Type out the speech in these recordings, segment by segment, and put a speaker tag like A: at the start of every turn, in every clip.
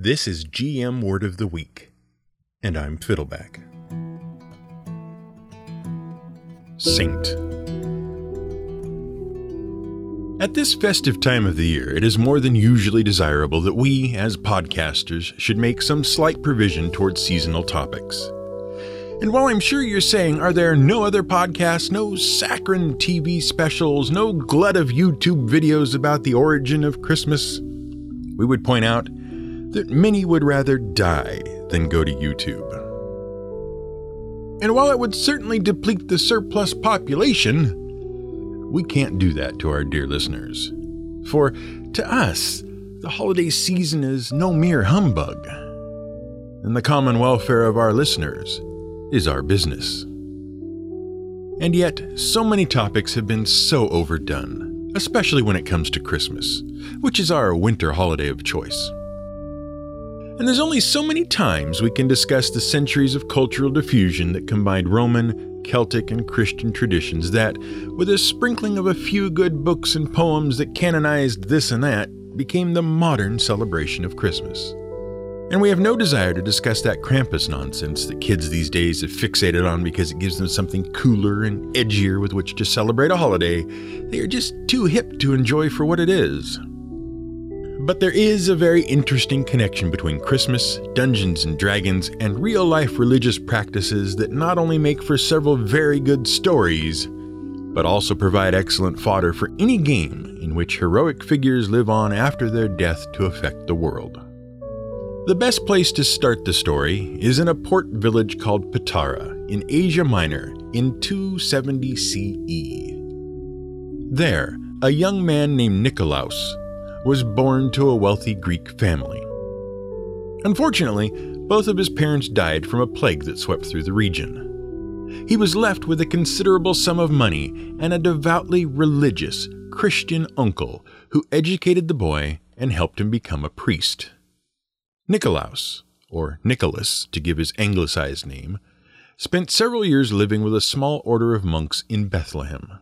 A: This is GM Word of the Week, and I'm Fiddleback. Saint. At this festive time of the year, it is more than usually desirable that we, as podcasters, should make some slight provision towards seasonal topics. And while I'm sure you're saying, are there no other podcasts, no saccharine TV specials, no glut of YouTube videos about the origin of Christmas? We would point out that many would rather die than go to YouTube. And while it would certainly deplete the surplus population, we can't do that to our dear listeners. For to us, the holiday season is no mere humbug, and the common welfare of our listeners is our business. And yet, so many topics have been so overdone, especially when it comes to Christmas, which is our winter holiday of choice. And there's only so many times we can discuss the centuries of cultural diffusion that combined Roman, Celtic, and Christian traditions that, with a sprinkling of a few good books and poems that canonized this and that, became the modern celebration of Christmas. And we have no desire to discuss that Krampus nonsense that kids these days have fixated on because it gives them something cooler and edgier with which to celebrate a holiday they are just too hip to enjoy for what it is. But there is a very interesting connection between Christmas, Dungeons and Dragons, and real life religious practices that not only make for several very good stories, but also provide excellent fodder for any game in which heroic figures live on after their death to affect the world. The best place to start the story is in a port village called Patara in Asia Minor in 270 CE. There, a young man named Nikolaus was born to a wealthy Greek family. Unfortunately, both of his parents died from a plague that swept through the region. He was left with a considerable sum of money and a devoutly religious Christian uncle who educated the boy and helped him become a priest. Nikolaus, or Nicholas to give his anglicized name, spent several years living with a small order of monks in Bethlehem.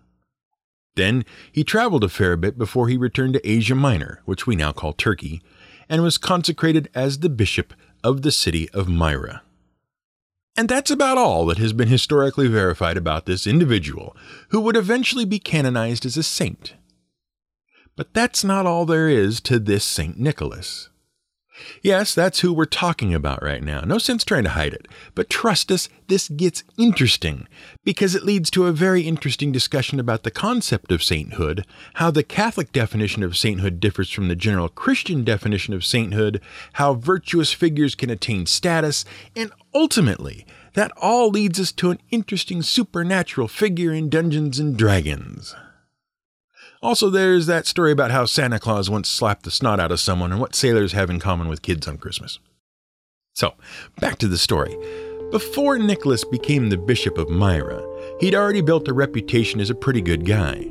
A: Then he traveled a fair bit before he returned to Asia Minor, which we now call Turkey, and was consecrated as the bishop of the city of Myra. And that's about all that has been historically verified about this individual, who would eventually be canonized as a saint. But that's not all there is to this Saint Nicholas. Yes, that's who we're talking about right now. No sense trying to hide it. But trust us, this gets interesting because it leads to a very interesting discussion about the concept of sainthood, how the Catholic definition of sainthood differs from the general Christian definition of sainthood, how virtuous figures can attain status, and ultimately, that all leads us to an interesting supernatural figure in Dungeons and Dragons. Also, there's that story about how Santa Claus once slapped the snot out of someone and what sailors have in common with kids on Christmas. So, back to the story. Before Nicholas became the Bishop of Myra, he'd already built a reputation as a pretty good guy.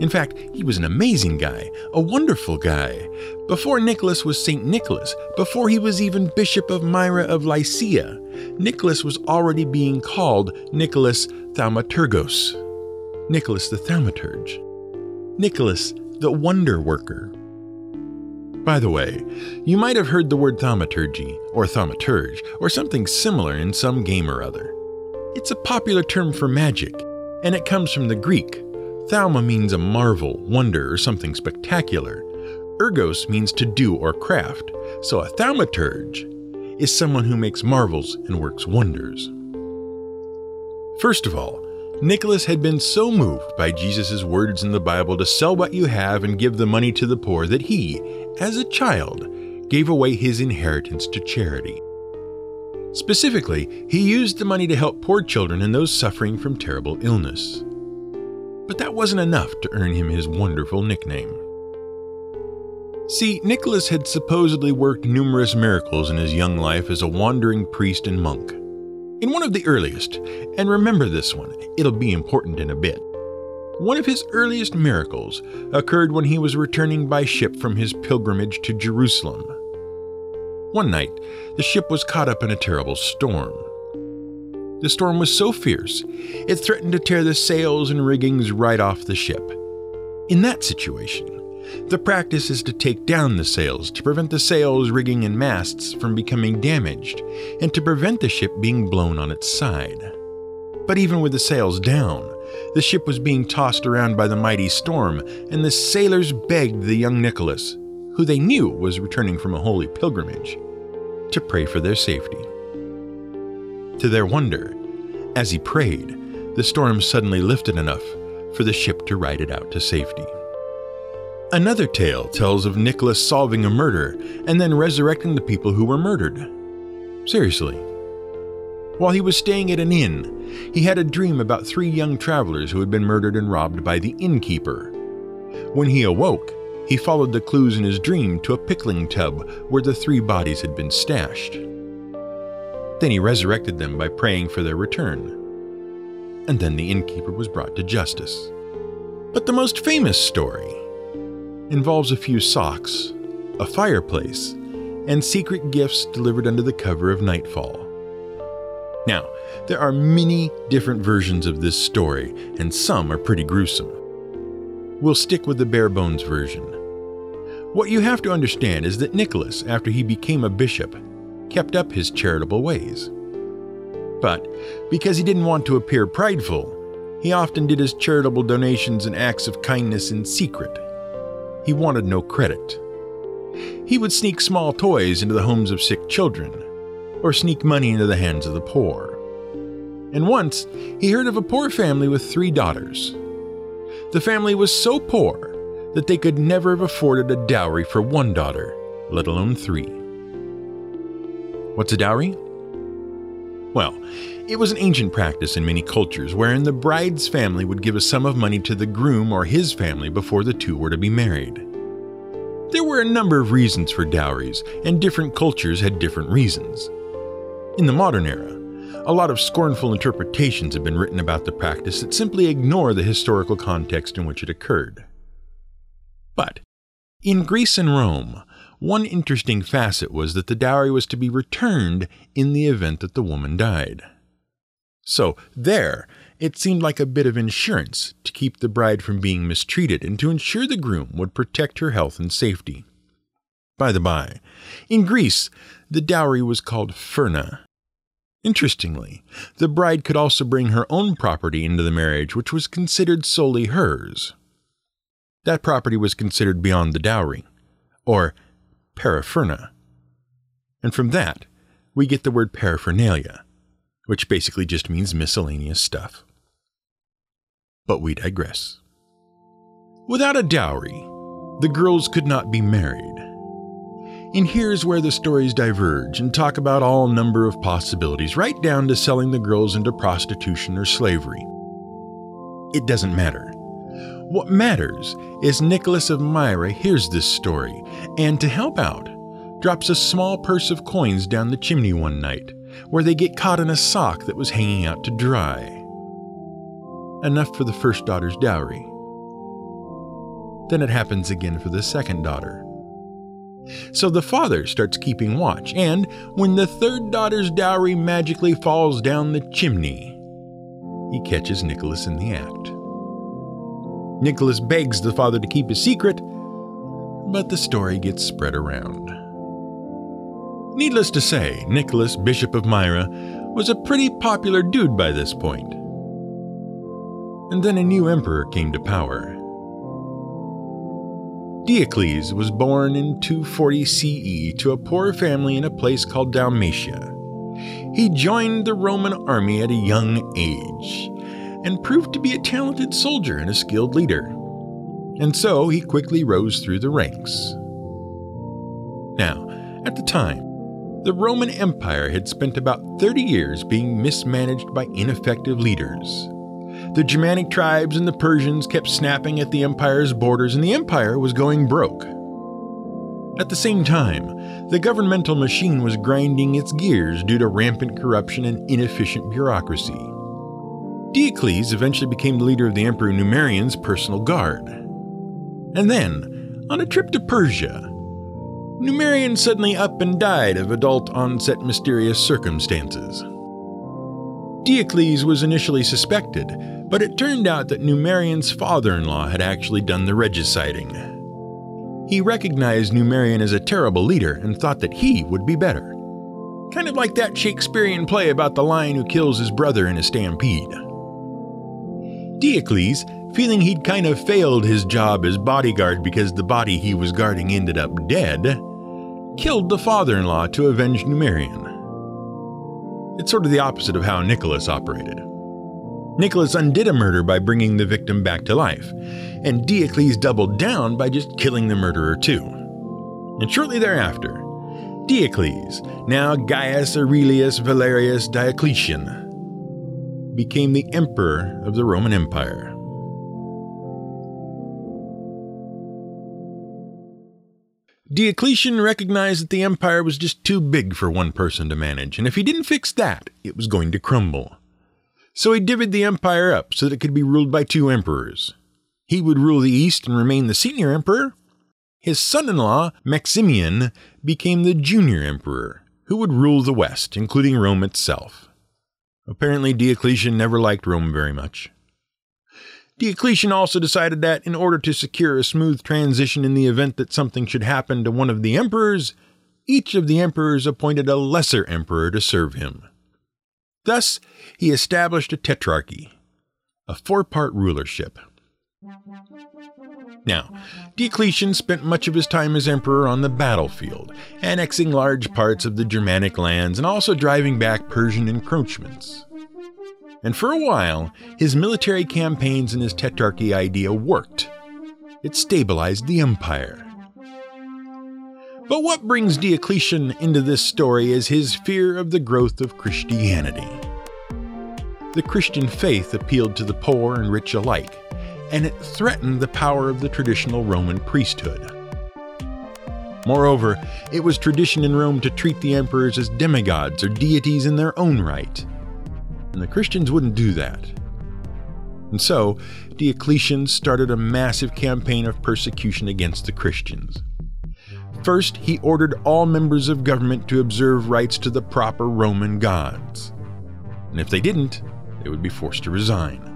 A: In fact, he was an amazing guy, a wonderful guy. Before Nicholas was St. Nicholas, before he was even Bishop of Myra of Lycia, Nicholas was already being called Nicholas Thaumaturgos, Nicholas the Thaumaturge. Nicholas, the Wonder Worker. By the way, you might have heard the word thaumaturgy, or thaumaturge, or something similar in some game or other. It's a popular term for magic, and it comes from the Greek. Thauma means a marvel, wonder, or something spectacular. Ergos means to do or craft, so a thaumaturge is someone who makes marvels and works wonders. First of all, Nicholas had been so moved by Jesus' words in the Bible to sell what you have and give the money to the poor that he, as a child, gave away his inheritance to charity. Specifically, he used the money to help poor children and those suffering from terrible illness. But that wasn't enough to earn him his wonderful nickname. See, Nicholas had supposedly worked numerous miracles in his young life as a wandering priest and monk in one of the earliest, and remember this one, it'll be important in a bit. One of his earliest miracles occurred when he was returning by ship from his pilgrimage to Jerusalem. One night, the ship was caught up in a terrible storm. The storm was so fierce, it threatened to tear the sails and riggings right off the ship. In that situation, The practice is to take down the sails to prevent the sails, rigging, and masts from becoming damaged, and to prevent the ship being blown on its side. But even with the sails down, the ship was being tossed around by the mighty storm, and the sailors begged the young Nicholas, who they knew was returning from a holy pilgrimage, to pray for their safety. To their wonder, as he prayed, the storm suddenly lifted enough for the ship to ride it out to safety. Another tale tells of Nicholas solving a murder and then resurrecting the people who were murdered. Seriously. While he was staying at an inn, he had a dream about three young travelers who had been murdered and robbed by the innkeeper. When he awoke, he followed the clues in his dream to a pickling tub where the three bodies had been stashed. Then he resurrected them by praying for their return. And then the innkeeper was brought to justice. But the most famous story involves a few socks, a fireplace, and secret gifts delivered under the cover of nightfall. Now, there are many different versions of this story, and some are pretty gruesome. We'll stick with the bare bones version. What you have to understand is that Nicholas, after he became a bishop, kept up his charitable ways. But because he didn't want to appear prideful, he often did his charitable donations and acts of kindness in secret. He wanted no credit. He would sneak small toys into the homes of sick children, or sneak money into the hands of the poor. And once, he heard of a poor family with three daughters. The family was so poor that they could never have afforded a dowry for one daughter, let alone three. What's a dowry? Well, it was an ancient practice in many cultures wherein the bride's family would give a sum of money to the groom or his family before the two were to be married. There were a number of reasons for dowries, and different cultures had different reasons. In the modern era, a lot of scornful interpretations have been written about the practice that simply ignore the historical context in which it occurred. But in Greece and Rome, one interesting facet was that the dowry was to be returned in the event that the woman died. So, there, it seemed like a bit of insurance to keep the bride from being mistreated and to ensure the groom would protect her health and safety. By the by, in Greece, the dowry was called pherna. Interestingly, the bride could also bring her own property into the marriage, which was considered solely hers. That property was considered beyond the dowry, or parapherna. And from that, we get the word paraphernalia which basically just means miscellaneous stuff. But we digress. Without a dowry, the girls could not be married. And here's where the stories diverge and talk about all number of possibilities, right down to selling the girls into prostitution or slavery. It doesn't matter. What matters is Nicholas of Myra hears this story and, to help out, drops a small purse of coins down the chimney one night where they get caught in a sock that was hanging out to dry. Enough for the first daughter's dowry. Then it happens again for the second daughter. So the father starts keeping watch, and when the third daughter's dowry magically falls down the chimney, he catches Nicholas in the act. Nicholas begs the father to keep his secret, but the story gets spread around. Needless to say, Nicholas, Bishop of Myra, was a pretty popular dude by this point. And then a new emperor came to power. Diocles was born in 240 CE to a poor family in a place called Dalmatia. He joined the Roman army at a young age and proved to be a talented soldier and a skilled leader. And so he quickly rose through the ranks. Now, at the time, the Roman Empire had spent about 30 years being mismanaged by ineffective leaders. The Germanic tribes and the Persians kept snapping at the empire's borders, and the empire was going broke. At the same time, the governmental machine was grinding its gears due to rampant corruption and inefficient bureaucracy. Diocles eventually became the leader of the Emperor Numerian's personal guard. And then, on a trip to Persia, Numerian suddenly up and died of adult onset mysterious circumstances. Diocles was initially suspected, but it turned out that Numerian's father in law had actually done the regiciting. He recognized Numerian as a terrible leader and thought that he would be better. Kind of like that Shakespearean play about the lion who kills his brother in a stampede. Diocles, feeling he'd kind of failed his job as bodyguard because the body he was guarding ended up dead, killed the father in law to avenge Numerian. It's sort of the opposite of how Nicholas operated. Nicholas undid a murder by bringing the victim back to life, and Diocles doubled down by just killing the murderer too. And shortly thereafter, Diocles, now Gaius Aurelius Valerius Diocletian, became the emperor of the Roman Empire. Diocletian recognized that the empire was just too big for one person to manage, and if he didn't fix that, it was going to crumble. So he divvied the empire up so that it could be ruled by two emperors. He would rule the east and remain the senior emperor. His son in law, Maximian, became the junior emperor, who would rule the west, including Rome itself. Apparently, Diocletian never liked Rome very much. Diocletian also decided that in order to secure a smooth transition in the event that something should happen to one of the emperors, each of the emperors appointed a lesser emperor to serve him. Thus, he established a tetrarchy, a four part rulership. Now, Diocletian spent much of his time as emperor on the battlefield, annexing large parts of the Germanic lands and also driving back Persian encroachments and for a while, his military campaigns and his tetrarchy idea worked. It stabilized the empire. But what brings Diocletian into this story is his fear of the growth of Christianity. The Christian faith appealed to the poor and rich alike, and it threatened the power of the traditional Roman priesthood. Moreover, it was tradition in Rome to treat the emperors as demigods or deities in their own right, and the Christians wouldn't do that. And so, Diocletian started a massive campaign of persecution against the Christians. First, he ordered all members of government to observe rites to the proper Roman gods. And if they didn't, they would be forced to resign.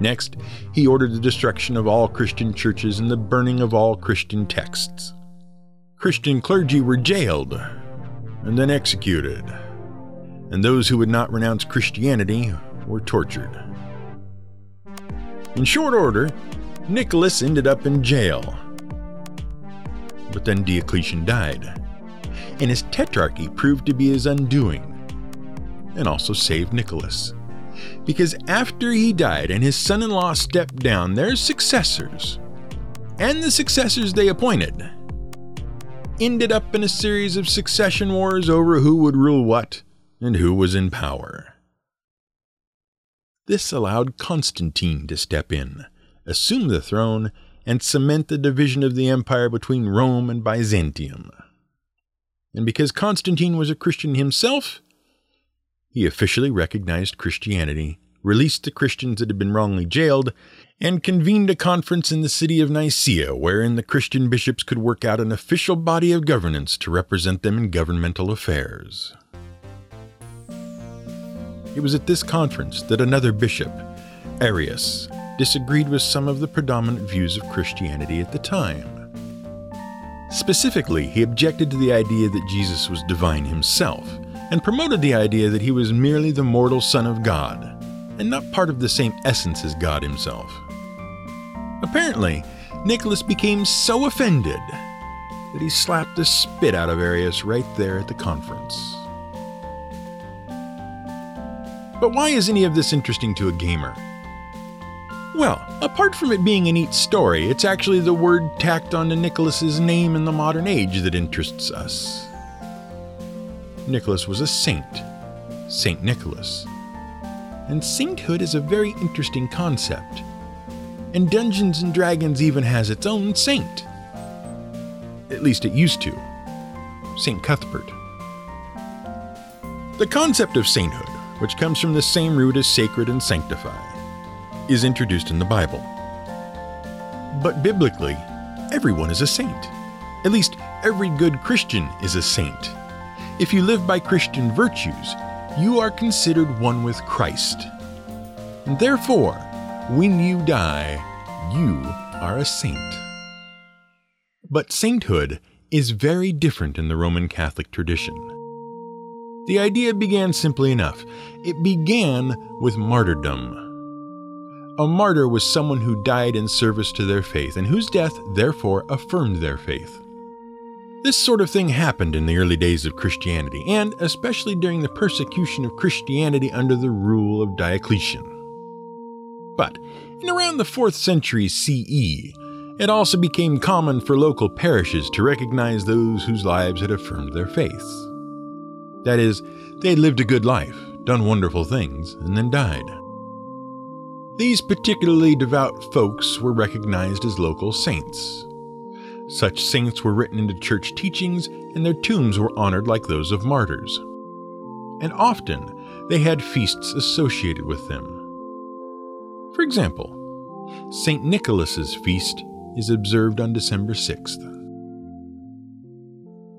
A: Next, he ordered the destruction of all Christian churches and the burning of all Christian texts. Christian clergy were jailed and then executed and those who would not renounce Christianity were tortured. In short order, Nicholas ended up in jail. But then Diocletian died, and his tetrarchy proved to be his undoing, and also saved Nicholas. Because after he died and his son in law stepped down, their successors, and the successors they appointed, ended up in a series of succession wars over who would rule what and who was in power. This allowed Constantine to step in, assume the throne, and cement the division of the empire between Rome and Byzantium. And because Constantine was a Christian himself, he officially recognized Christianity, released the Christians that had been wrongly jailed, and convened a conference in the city of Nicaea wherein the Christian bishops could work out an official body of governance to represent them in governmental affairs. It was at this conference that another bishop, Arius, disagreed with some of the predominant views of Christianity at the time. Specifically, he objected to the idea that Jesus was divine himself, and promoted the idea that he was merely the mortal Son of God, and not part of the same essence as God himself. Apparently, Nicholas became so offended that he slapped the spit out of Arius right there at the conference. But why is any of this interesting to a gamer? Well, apart from it being a neat story, it's actually the word tacked onto Nicholas's name in the modern age that interests us. Nicholas was a saint, Saint Nicholas. And sainthood is a very interesting concept. And Dungeons and Dragons even has its own saint. At least it used to. Saint Cuthbert. The concept of sainthood which comes from the same root as sacred and sanctify, is introduced in the Bible. But biblically, everyone is a saint. At least, every good Christian is a saint. If you live by Christian virtues, you are considered one with Christ. And therefore, when you die, you are a saint. But sainthood is very different in the Roman Catholic tradition. The idea began simply enough. It began with martyrdom. A martyr was someone who died in service to their faith and whose death therefore affirmed their faith. This sort of thing happened in the early days of Christianity, and especially during the persecution of Christianity under the rule of Diocletian. But in around the 4th century CE, it also became common for local parishes to recognize those whose lives had affirmed their faiths. That is, they had lived a good life, done wonderful things, and then died. These particularly devout folks were recognized as local saints. Such saints were written into church teachings, and their tombs were honored like those of martyrs. And often, they had feasts associated with them. For example, St. Nicholas's feast is observed on December 6th.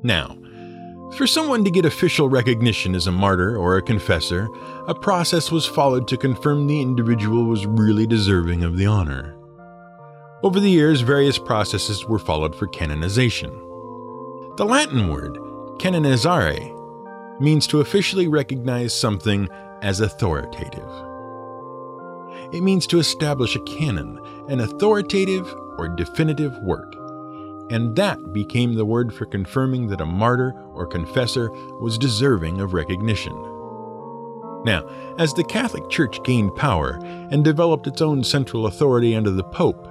A: Now, for someone to get official recognition as a martyr or a confessor, a process was followed to confirm the individual was really deserving of the honor. Over the years, various processes were followed for canonization. The Latin word, canonizare, means to officially recognize something as authoritative. It means to establish a canon, an authoritative or definitive work and that became the word for confirming that a martyr or confessor was deserving of recognition. Now, as the Catholic Church gained power and developed its own central authority under the Pope,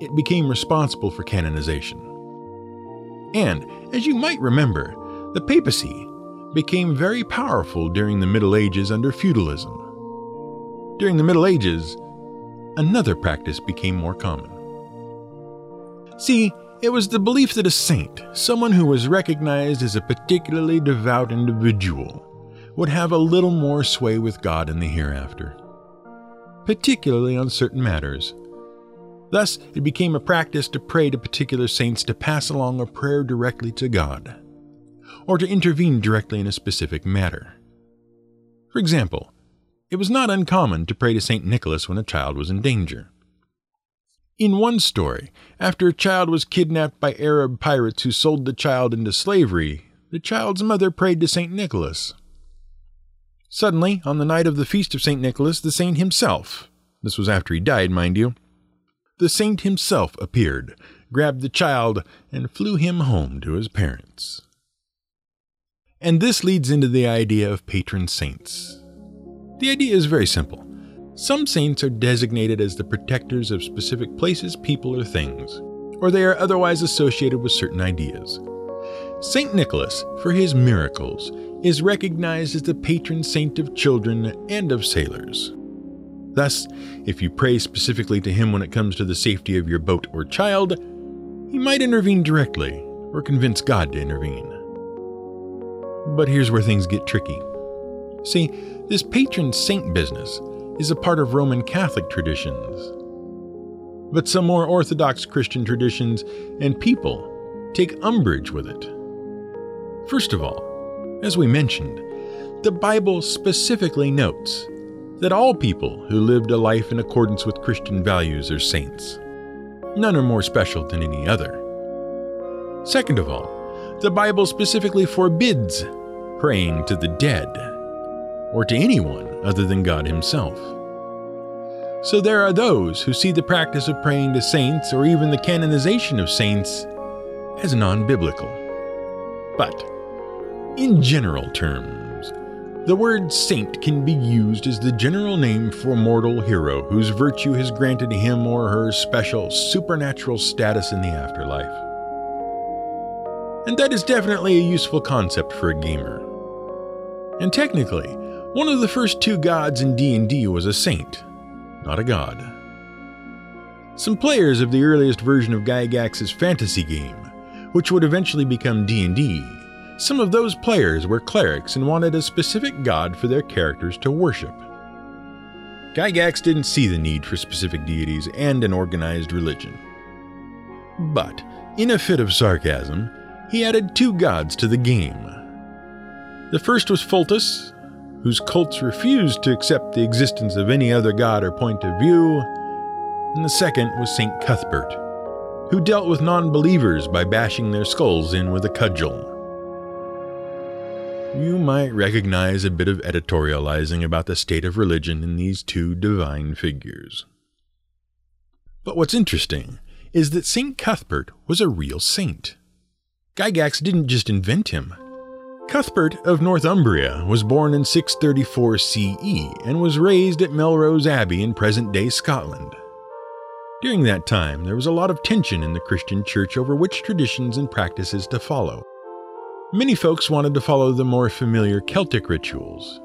A: it became responsible for canonization. And, as you might remember, the papacy became very powerful during the Middle Ages under feudalism. During the Middle Ages, another practice became more common. See, it was the belief that a saint, someone who was recognized as a particularly devout individual, would have a little more sway with God in the hereafter, particularly on certain matters. Thus, it became a practice to pray to particular saints to pass along a prayer directly to God, or to intervene directly in a specific matter. For example, it was not uncommon to pray to St. Nicholas when a child was in danger. In one story, after a child was kidnapped by Arab pirates who sold the child into slavery, the child's mother prayed to St. Nicholas. Suddenly, on the night of the feast of St. Nicholas, the saint himself, this was after he died, mind you, the saint himself appeared, grabbed the child, and flew him home to his parents. And this leads into the idea of patron saints. The idea is very simple. Some saints are designated as the protectors of specific places, people, or things, or they are otherwise associated with certain ideas. Saint Nicholas, for his miracles, is recognized as the patron saint of children and of sailors. Thus, if you pray specifically to him when it comes to the safety of your boat or child, he might intervene directly or convince God to intervene. But here's where things get tricky. See, this patron saint business is a part of Roman Catholic traditions. But some more Orthodox Christian traditions and people take umbrage with it. First of all, as we mentioned, the Bible specifically notes that all people who lived a life in accordance with Christian values are saints. None are more special than any other. Second of all, the Bible specifically forbids praying to the dead or to anyone other than God Himself. So there are those who see the practice of praying to saints or even the canonization of saints as non biblical. But, in general terms, the word saint can be used as the general name for a mortal hero whose virtue has granted him or her special supernatural status in the afterlife. And that is definitely a useful concept for a gamer. And technically, one of the first two gods in D&D was a saint, not a god. Some players of the earliest version of Gygax's fantasy game, which would eventually become D&D, some of those players were clerics and wanted a specific god for their characters to worship. Gygax didn't see the need for specific deities and an organized religion. But, in a fit of sarcasm, he added two gods to the game. The first was Pholtus, whose cults refused to accept the existence of any other god or point of view, and the second was St. Cuthbert, who dealt with non believers by bashing their skulls in with a cudgel. You might recognize a bit of editorializing about the state of religion in these two divine figures. But what's interesting is that St. Cuthbert was a real saint. Gygax didn't just invent him. Cuthbert of Northumbria was born in 634 CE and was raised at Melrose Abbey in present day Scotland. During that time, there was a lot of tension in the Christian church over which traditions and practices to follow. Many folks wanted to follow the more familiar Celtic rituals,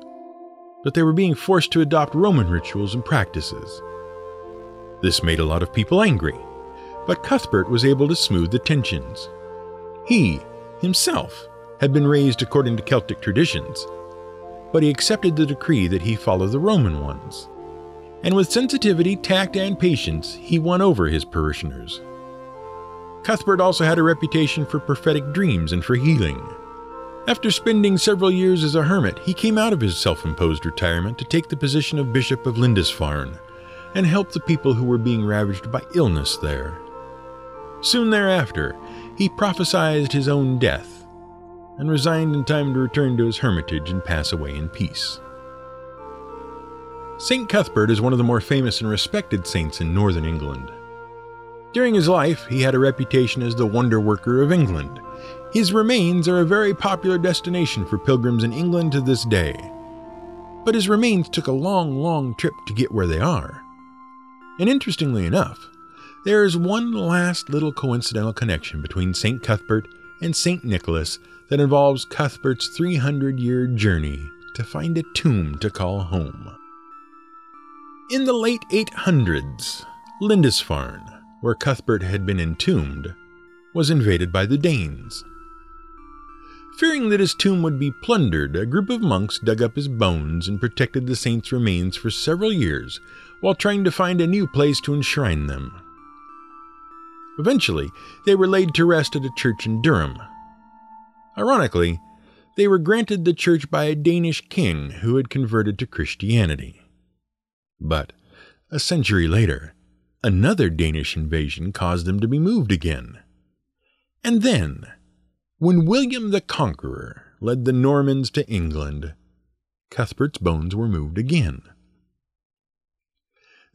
A: but they were being forced to adopt Roman rituals and practices. This made a lot of people angry, but Cuthbert was able to smooth the tensions. He, himself, had been raised according to Celtic traditions, but he accepted the decree that he follow the Roman ones. And with sensitivity, tact, and patience, he won over his parishioners. Cuthbert also had a reputation for prophetic dreams and for healing. After spending several years as a hermit, he came out of his self imposed retirement to take the position of Bishop of Lindisfarne and help the people who were being ravaged by illness there. Soon thereafter, he prophesied his own death and resigned in time to return to his hermitage and pass away in peace. St. Cuthbert is one of the more famous and respected saints in northern England. During his life, he had a reputation as the wonder worker of England. His remains are a very popular destination for pilgrims in England to this day. But his remains took a long, long trip to get where they are. And interestingly enough, there is one last little coincidental connection between St. Cuthbert and St. Nicholas that involves Cuthbert's 300 year journey to find a tomb to call home. In the late 800s, Lindisfarne, where Cuthbert had been entombed, was invaded by the Danes. Fearing that his tomb would be plundered, a group of monks dug up his bones and protected the saint's remains for several years while trying to find a new place to enshrine them. Eventually, they were laid to rest at a church in Durham. Ironically, they were granted the church by a Danish king who had converted to Christianity. But a century later, another Danish invasion caused them to be moved again. And then, when William the Conqueror led the Normans to England, Cuthbert's bones were moved again.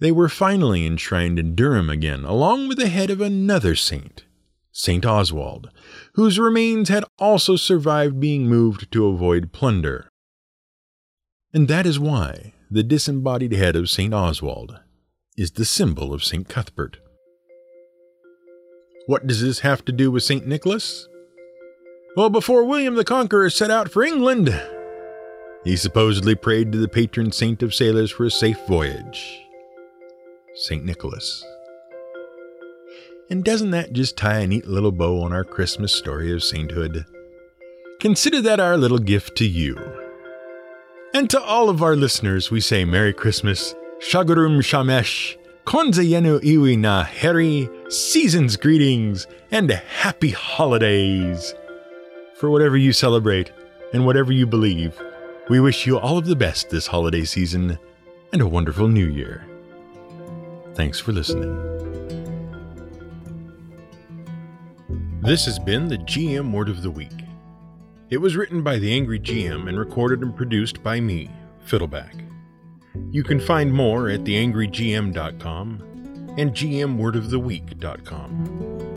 A: They were finally enshrined in Durham again, along with the head of another saint, Saint Oswald, whose remains had also survived being moved to avoid plunder. And that is why the disembodied head of Saint Oswald is the symbol of St. Cuthbert. What does this have to do with St. Nicholas? Well, before William the Conqueror set out for England, he supposedly prayed to the patron saint of sailors for a safe voyage, St. Nicholas. And doesn't that just tie a neat little bow on our Christmas story of sainthood? Consider that our little gift to you. And to all of our listeners, we say Merry Christmas Shagarum Shamesh, Kwanzaa Yenu Iwe Na Heri, season's greetings, and happy holidays. For whatever you celebrate and whatever you believe, we wish you all of the best this holiday season and a wonderful new year. Thanks for listening. This has been the GM Word of the Week. It was written by the Angry GM and recorded and produced by me, Fiddleback. You can find more at theangrygm.com and gmwordoftheweek.com.